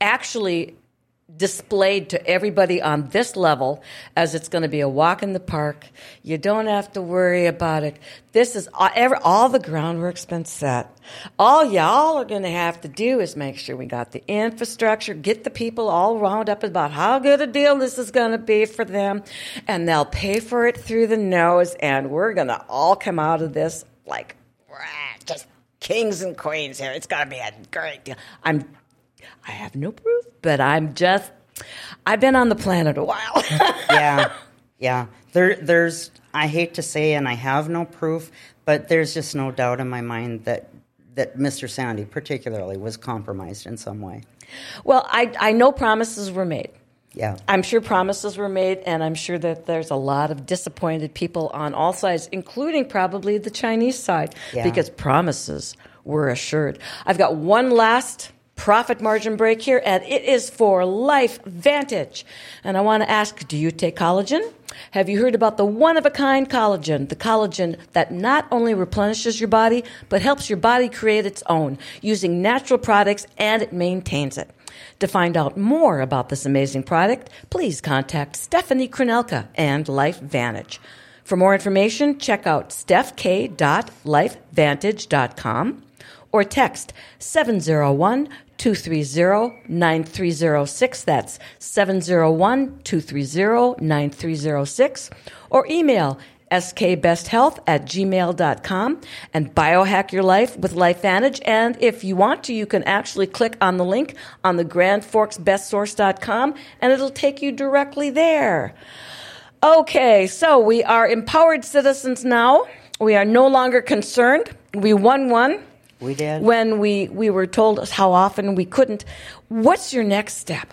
actually displayed to everybody on this level as it's going to be a walk in the park. You don't have to worry about it. This is all, every, all the groundwork's been set. All y'all are going to have to do is make sure we got the infrastructure, get the people all wound up about how good a deal this is going to be for them, and they'll pay for it through the nose, and we're going to all come out of this like just kings and queens here. It's gonna be a great deal. I'm, I have no proof, but I'm just, I've been on the planet a while. yeah, yeah. There, there's. I hate to say, and I have no proof, but there's just no doubt in my mind that that Mr. Sande, particularly, was compromised in some way. well, I, I know promises were made. Yeah. I'm sure promises were made, and I'm sure that there's a lot of disappointed people on all sides, including probably the Chinese side, Yeah. because promises were assured. I've got one last profit margin break here, and it is for LifeVantage. And I want to ask do you take collagen? Have you heard about the one of a kind collagen? The collagen that not only replenishes your body, but helps your body create its own using natural products and it maintains it. To find out more about this amazing product, please contact Stephanie Kronelka and LifeVantage. For more information, check out stephk.lifevantage.com or text 701 230 9306. That's 701 230 9306. Or email skbesthealth at gmail.com and biohack your life with LifeVantage. And if you want to, you can actually click on the link on the Grand Forks bestsource.com and it'll take you directly there. Okay, so we are empowered citizens now. We are no longer concerned. We won one We did. when we, we were told how often we couldn't. What's your next step?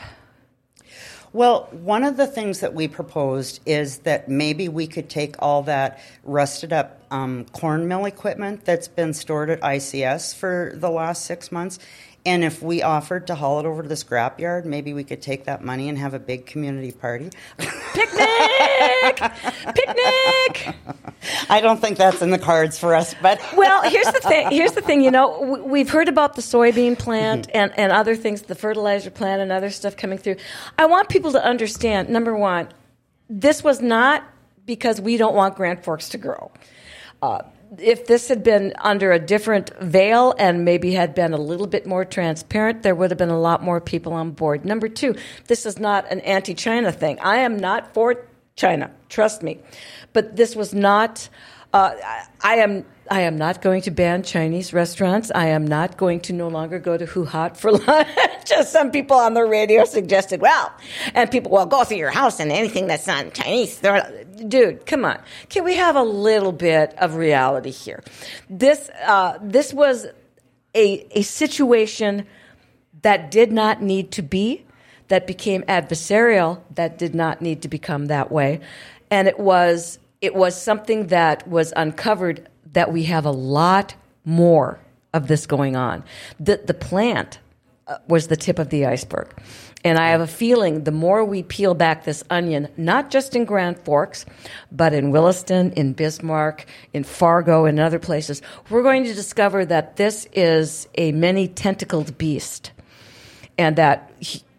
Well, one of the things that we proposed is that maybe we could take all that rusted up um, corn mill equipment that's been stored at ICS for the last six months, and if we offered to haul it over to the scrapyard, maybe we could take that money and have a big community party. Picnic! Picnic! I don't think that's in the cards for us, but Well, here's the thing. Here's the thing. You know, we've heard about the soybean plant and, and other things, the fertilizer plant and other stuff coming through. I want people to understand. Number one, this was not because we don't want Grand Forks to grow. Uh, if this had been under a different veil and maybe had been a little bit more transparent, there would have been a lot more people on board. Number two, this is not an anti China thing. I am not for China, trust me. But this was not, uh, I, am. I am not going to ban Chinese restaurants. I am not going to no longer go to HuHot for lunch. Just some people on the radio suggested, well, and people, well, go through your house and anything that's not Chinese. Dude, come on. Can we have a little bit of reality here? This, uh, this was a, a situation that did not need to be, that became adversarial, that did not need to become that way. And it was, it was something that was uncovered that we have a lot more of this going on. The, the plant uh, was the tip of the iceberg. And I have a feeling the more we peel back this onion, not just in Grand Forks, but in Williston, in Bismarck, in Fargo, and other places, we're going to discover that this is a many tentacled beast and that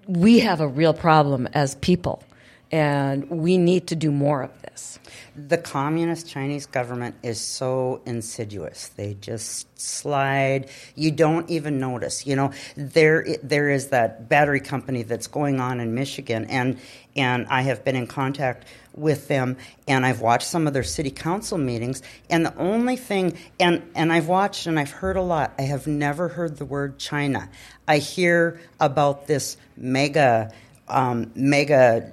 we have a real problem as people. And we need to do more of this. The communist Chinese government is so insidious. They just slide. You don't even notice. You know, there there is that battery company that's going on in Michigan, and and I have been in contact with them, and I've watched some of their city council meetings, and the only thing, and and I've watched and I've heard a lot. I have never heard the word China. I hear about this mega um, mega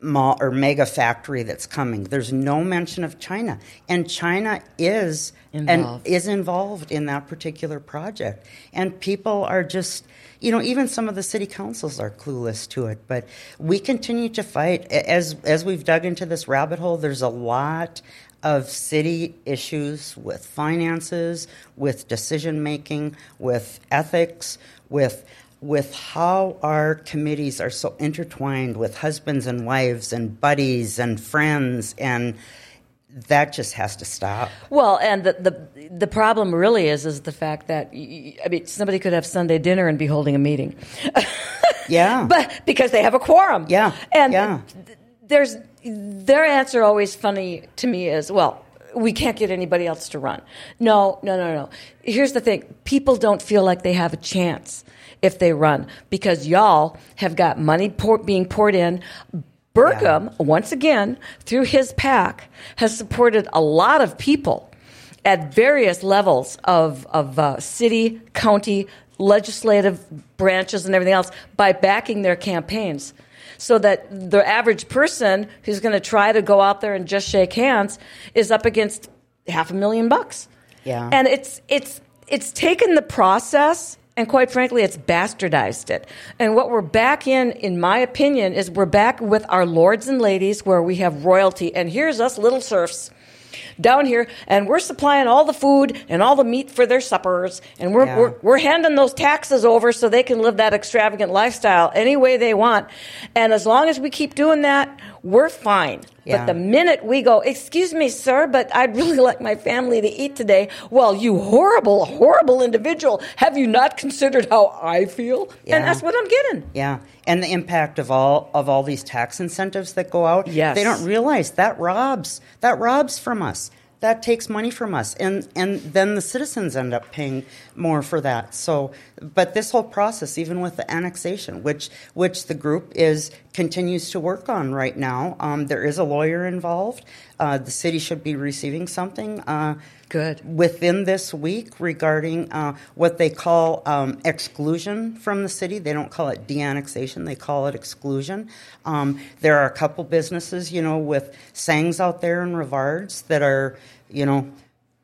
mall or mega factory that's coming. There's no mention of China, and China is Involved. and is involved in that particular project. And people are just, you know, even some of the city councils are clueless to it. But we continue to fight as as we've dug into this rabbit hole. There's a lot of city issues with finances, with decision making, with ethics, with with how our committees are so intertwined with husbands and wives and buddies and friends and that just has to stop. Well, and the, the the problem really is is the fact that I mean somebody could have Sunday dinner and be holding a meeting, Yeah. but because they have a quorum. Yeah, and yeah. th- there's their answer always funny to me is well. We can't get anybody else to run. No, no, no, no. Here's the thing people don't feel like they have a chance if they run because y'all have got money pour, being poured in. Burgum, once again, through his PAC, has supported a lot of people at various levels of, of uh, city, county, legislative branches, and everything else by backing their campaigns. So that the average person who's going to try to go out there and just shake hands is up against half a million bucks. Yeah. And it's it's it's taken the process and quite frankly it's bastardized it. And what we're back in in my opinion is we're back with our lords and ladies where we have royalty and here's us little serfs down here and we're supplying all the food and all the meat for their suppers and we're, Yeah. we're, we're handing those taxes over so they can live that extravagant lifestyle any way they want and as long as we keep doing that we're fine Yeah. but the minute we go excuse me sir but i'd really like my family to eat today well you horrible horrible individual have you not considered how i feel Yeah. and that's what i'm getting Yeah, and the impact of all of all these tax incentives that go out. Yes. they don't realize that robs that robs from us. That takes money from us, and and then the citizens end up paying more for that. So, but this whole process, even with the annexation, which which the group is continues to work on right now, um, there is a lawyer involved. Uh, the city should be receiving something. Uh, Good. within this week regarding uh, what they call um, exclusion from the city. They don't call it de-annexation; they call it exclusion. Um, there are a couple businesses, you know, with sangs out there in Rivards that are, you know,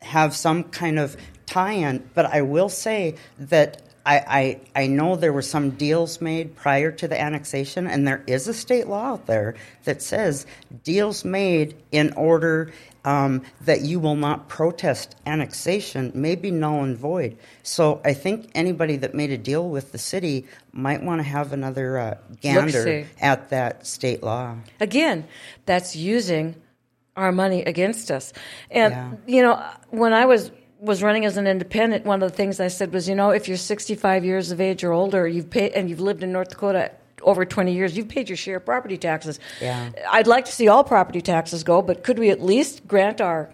have some kind of tie-in. But I will say that. I, I, I know there were some deals made prior to the annexation, and there is a state law out there that says deals made in order um, that you will not protest annexation may be null and void. So I think anybody that made a deal with the city might want to have another uh, gander at that state law. Again, that's using our money against us. And Yeah. you know, when I was was running as an independent, one of the things I said was, you know, if you're 65 years of age or older, you've paid and you've lived in North Dakota over 20 years, you've paid your share of property taxes. Yeah. I'd like to see all property taxes go, but could we at least grant our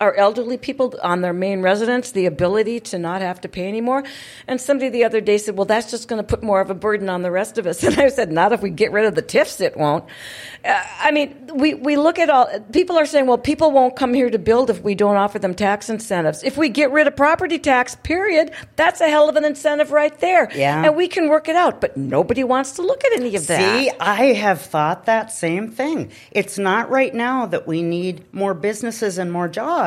our elderly people on their main residence the ability to not have to pay anymore. And somebody the other day said, well, that's just going to put more of a burden on the rest of us. And I said, not if we get rid of the TIFs, it won't. Uh, I mean, we, we look at all, people are saying, well, people won't come here to build if we don't offer them tax incentives. If we get rid of property tax, period, that's a hell of an incentive right there. Yeah. And we can work it out, but nobody wants to look at any of that. See, I have thought that same thing. It's not right now that we need more businesses and more jobs.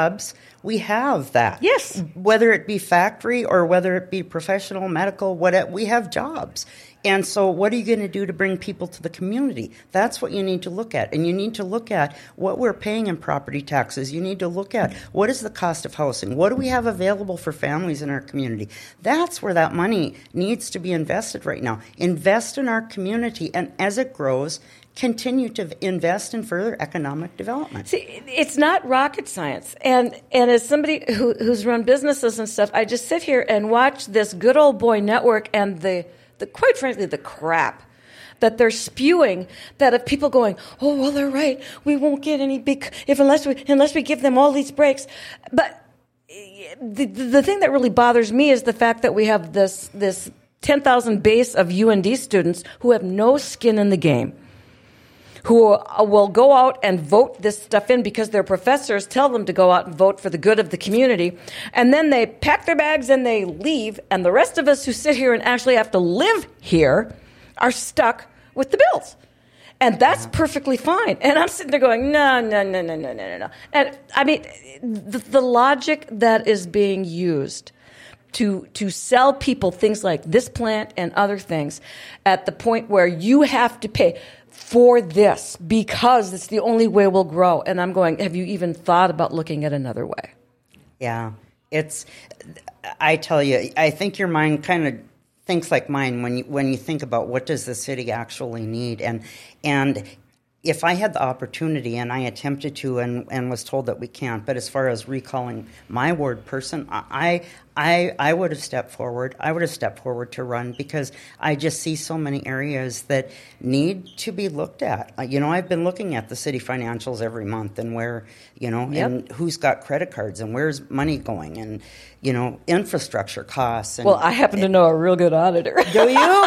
We have that. Yes. Whether it be factory or whether it be professional, medical, whatever, we have jobs. And so, what are you going to do to bring people to the community? That's what you need to look at. And you need to look at what we're paying in property taxes. You need to look at what is the cost of housing? What do we have available for families in our community? That's where that money needs to be invested right now. Invest in our community, and as it grows, continue to invest in further economic development. See, it's not rocket science. And and as somebody who, who's run businesses and stuff, I just sit here and watch this good old boy network and the, the quite frankly the crap that they're spewing. That of people going, oh well, they're right, we won't get any big if unless we unless we give them all these breaks, but. The, the thing that really bothers me is the fact that we have this this 10,000 base of UND students who have no skin in the game who uh, will go out and vote this stuff in because their professors tell them to go out and vote for the good of the community. And then they pack their bags and they leave. And the rest of us who sit here and actually have to live here are stuck with the bills. And that's perfectly fine. And I'm sitting there going, no, no, no, no, no, no, no. And I mean, the, the logic that is being used to to sell people things like this plant and other things at the point where you have to pay for this because it's the only way we'll grow. And I'm going, have you even thought about looking at another way? Yeah, it's. I tell you, I think your mind kind of thinks like mine when you when you think about what does the city actually need, and and if I had the opportunity and I attempted to and, and was told that we can't, but as far as recalling my ward person, I I I would have stepped forward. I would have stepped forward to run because I just see so many areas that need to be looked at. Uh, You know, I've been looking at the city financials every month and where you know Yep. and who's got credit cards and where's money going and you know infrastructure costs. And, Well, I happen to know a real good auditor. do you?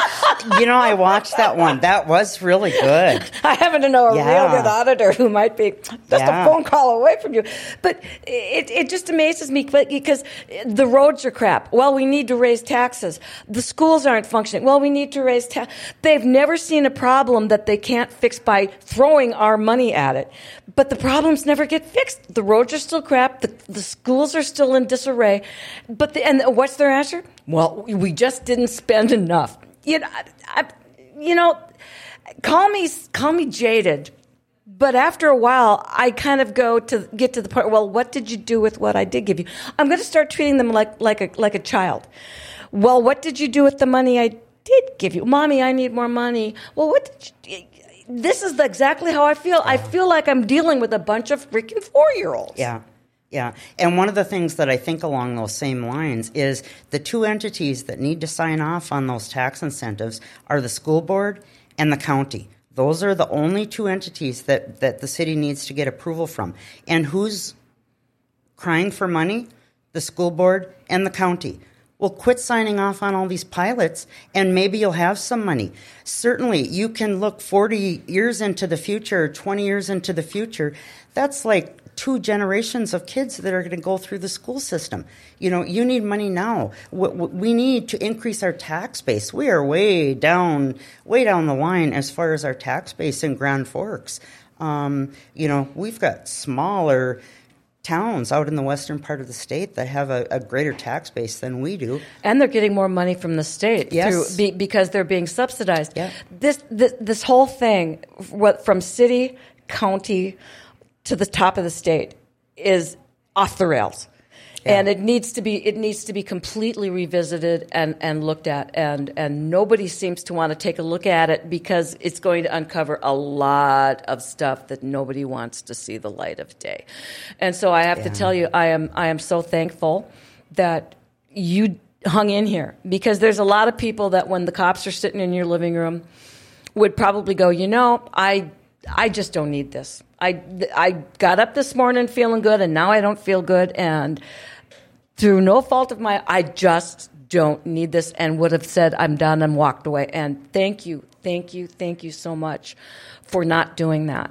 you know, I watched that one. That was really good. I happen to know a Yeah. real good auditor who might be just Yeah. a phone call away from you. But it, it just amazes me because the roads are crap. Well, we need to raise taxes. The schools aren't functioning. Well, we need to raise tax. They've never seen a problem that they can't fix by throwing our money at it. But the problems never get fixed. The roads are still crap. The, the schools are still in disarray. But the, and what's their answer? Well, we just didn't spend enough. You know, I, you know, call me call me jaded, but after a while, I kind of go to get to the point. Well, what did you do with what I did give you? I'm going to start treating them like like a like a child. Well, what did you do with the money I did give you, mommy? I need more money. Well, what did you? This is exactly how I feel. I feel like I'm dealing with a bunch of freaking four year olds. Yeah. Yeah. And one of the things that I think along those same lines is the two entities that need to sign off on those tax incentives are the school board and the county. Those are the only two entities that, that the city needs to get approval from. And who's crying for money? The school board and the county. Well, quit signing off on all these pilots and maybe you'll have some money. Certainly, you can look 40 years into the future, 20 years into the future. That's like two generations of kids that are going to go through the school system. You know, you need money now. We need to increase our tax base. We are way down, way down the line as far as our tax base in Grand Forks. Um, you know, we've got smaller towns out in the western part of the state that have a, a greater tax base than we do. and they're getting more money from the state Yes. through, be, because they're being subsidized. Yeah. This, this this whole thing, what from city, county, to the top of the state, is off the rails, and it needs to be it needs to be completely revisited and, and looked at, and and nobody seems to want to take a look at it because it's going to uncover a lot of stuff that nobody wants to see the light of day, and so I have to tell you, I am I am so thankful that you hung in here because there's a lot of people that when the cops are sitting in your living room would probably go, you know, I I just don't need this. I I got up this morning feeling good and now I don't feel good and through no fault of my I just don't need this and would have said I'm done and walked away. And thank you, thank you, thank you so much for not doing that.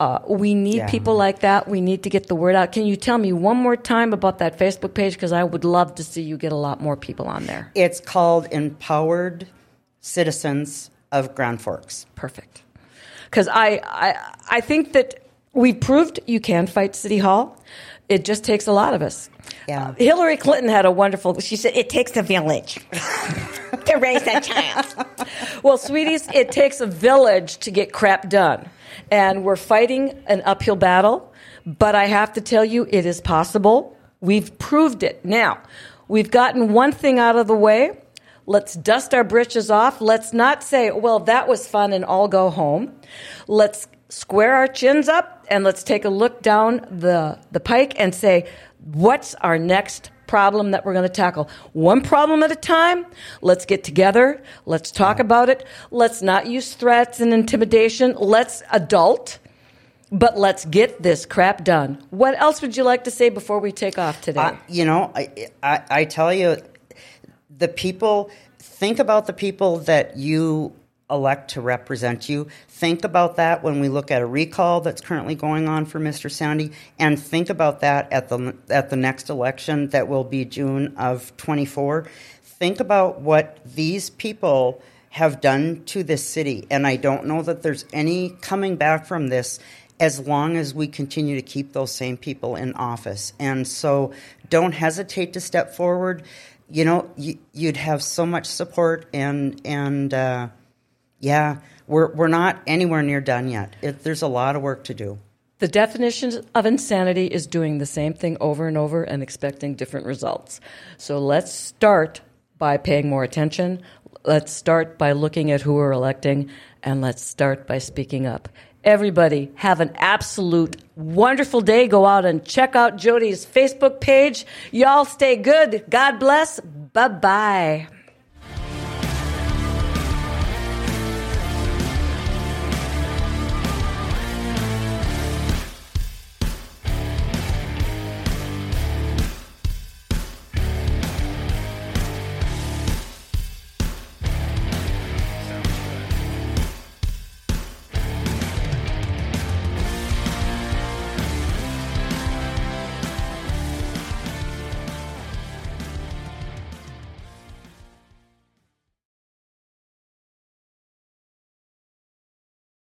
Uh, we need Yeah. people like that. We need to get the word out. Can you tell me one more time about that Facebook page? Because I would love to see you get a lot more people on there. It's called Empowered Citizens of Grand Forks. Perfect. Because I, I, I think that we proved you can fight City Hall. It just takes a lot of us. Yeah. Uh, Hillary Clinton had a wonderful. She said it takes a village to raise that child. well, sweeties, it takes a village to get crap done, and we're fighting an uphill battle. But I have to tell you, it is possible. We've proved it. Now, we've gotten one thing out of the way. Let's dust our britches off. Let's not say, well, that was fun and I'll go home. Let's square our chins up and let's take a look down the, the pike and say, what's our next problem that we're going to tackle? One problem at a time. Let's get together. Let's talk about it. Let's not use threats and intimidation. Let's adult. But let's get this crap done. What else would you like to say before we take off today? I, you know, I, I, I tell you, the people, think about the people that you elect to represent you. Think about that when we look at a recall that's currently going on for Mr. Sande, and think about that at the at the next election that will be June of 24. Think about what these people have done to this city, and I don't know that there's any coming back from this as long as we continue to keep those same people in office. And so don't hesitate to step forward. You know, you, you'd have so much support, and and uh, yeah, we're we're not anywhere near done yet. It, there's a lot of work to do. The definition of insanity is doing the same thing over and over and expecting different results. So let's start by paying more attention. Let's start by looking at who we're electing, and let's start by speaking up. Everybody, have an absolute wonderful day. Go out and check out Jodi's Facebook page. Y'all stay good. God bless. Bye bye.